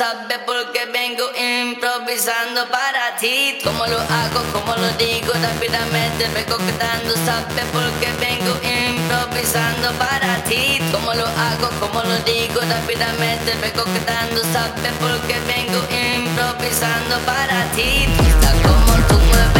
quedando, sabe porque vengo improvisando para ti. Como lo hago, como lo digo rápidamente, vengo quedando, sabe porque vengo improvisando para ti. Como lo hago, como lo digo rápidamente, vengo quedando, sabe porque vengo improvisando para ti. Está como tú mueves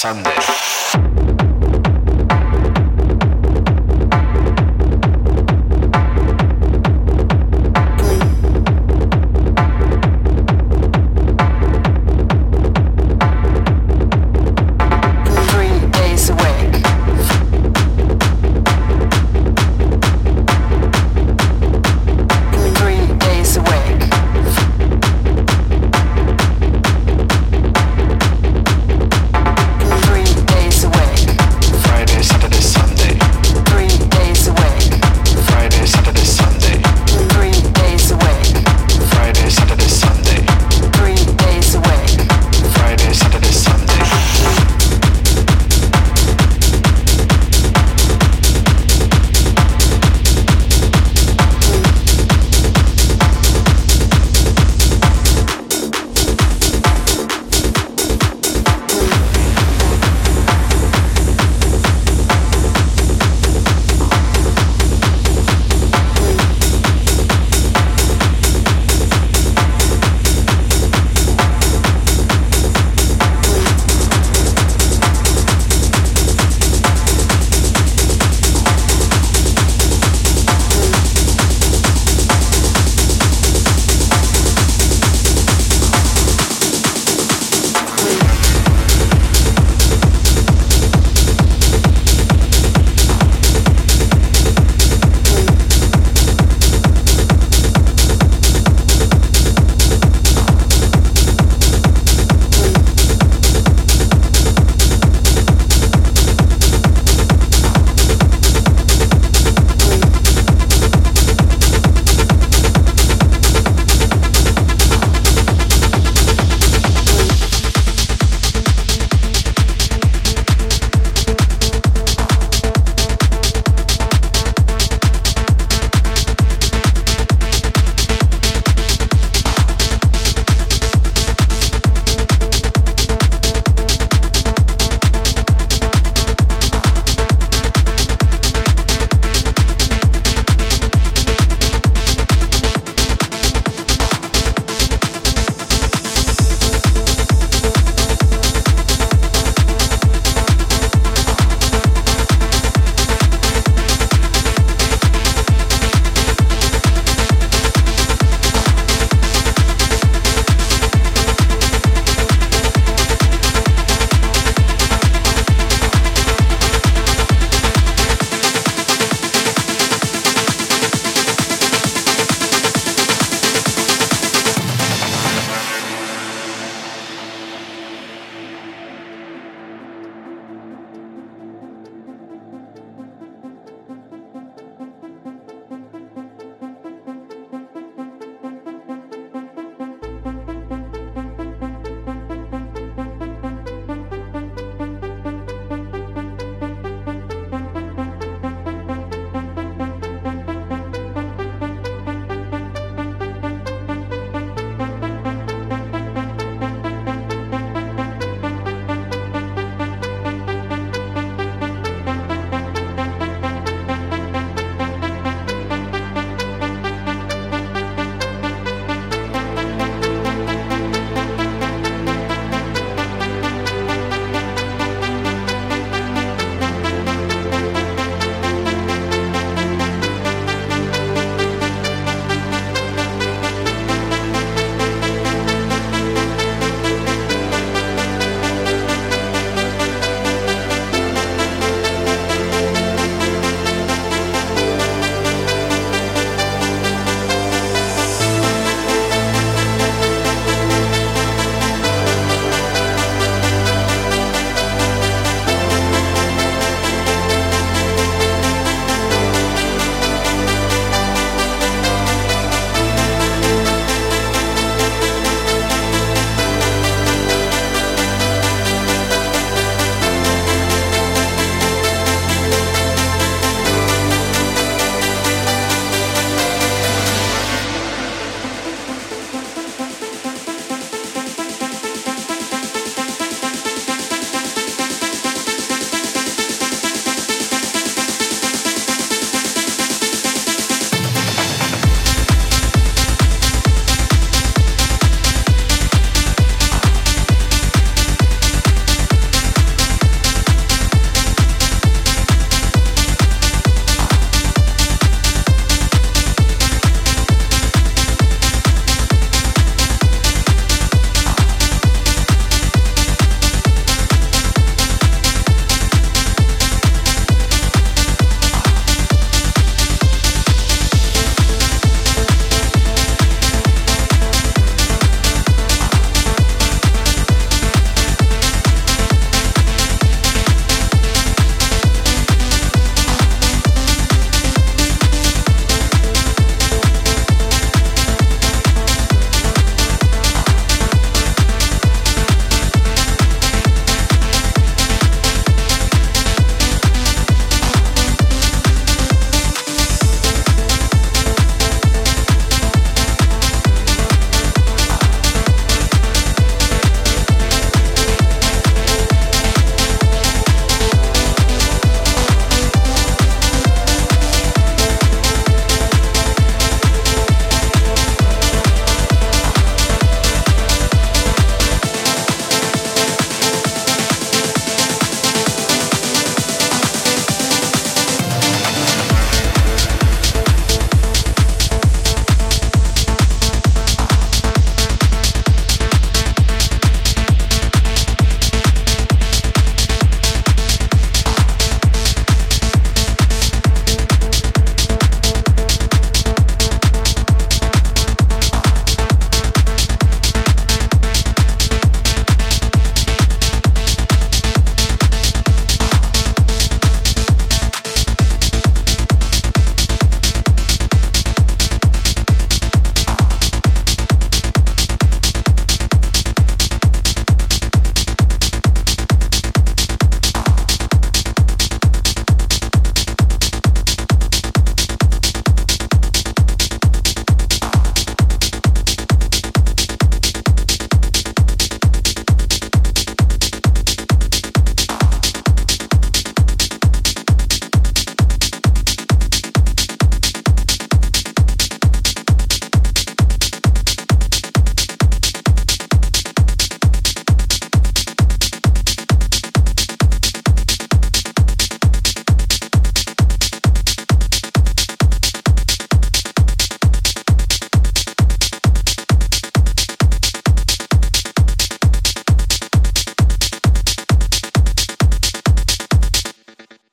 Sunday.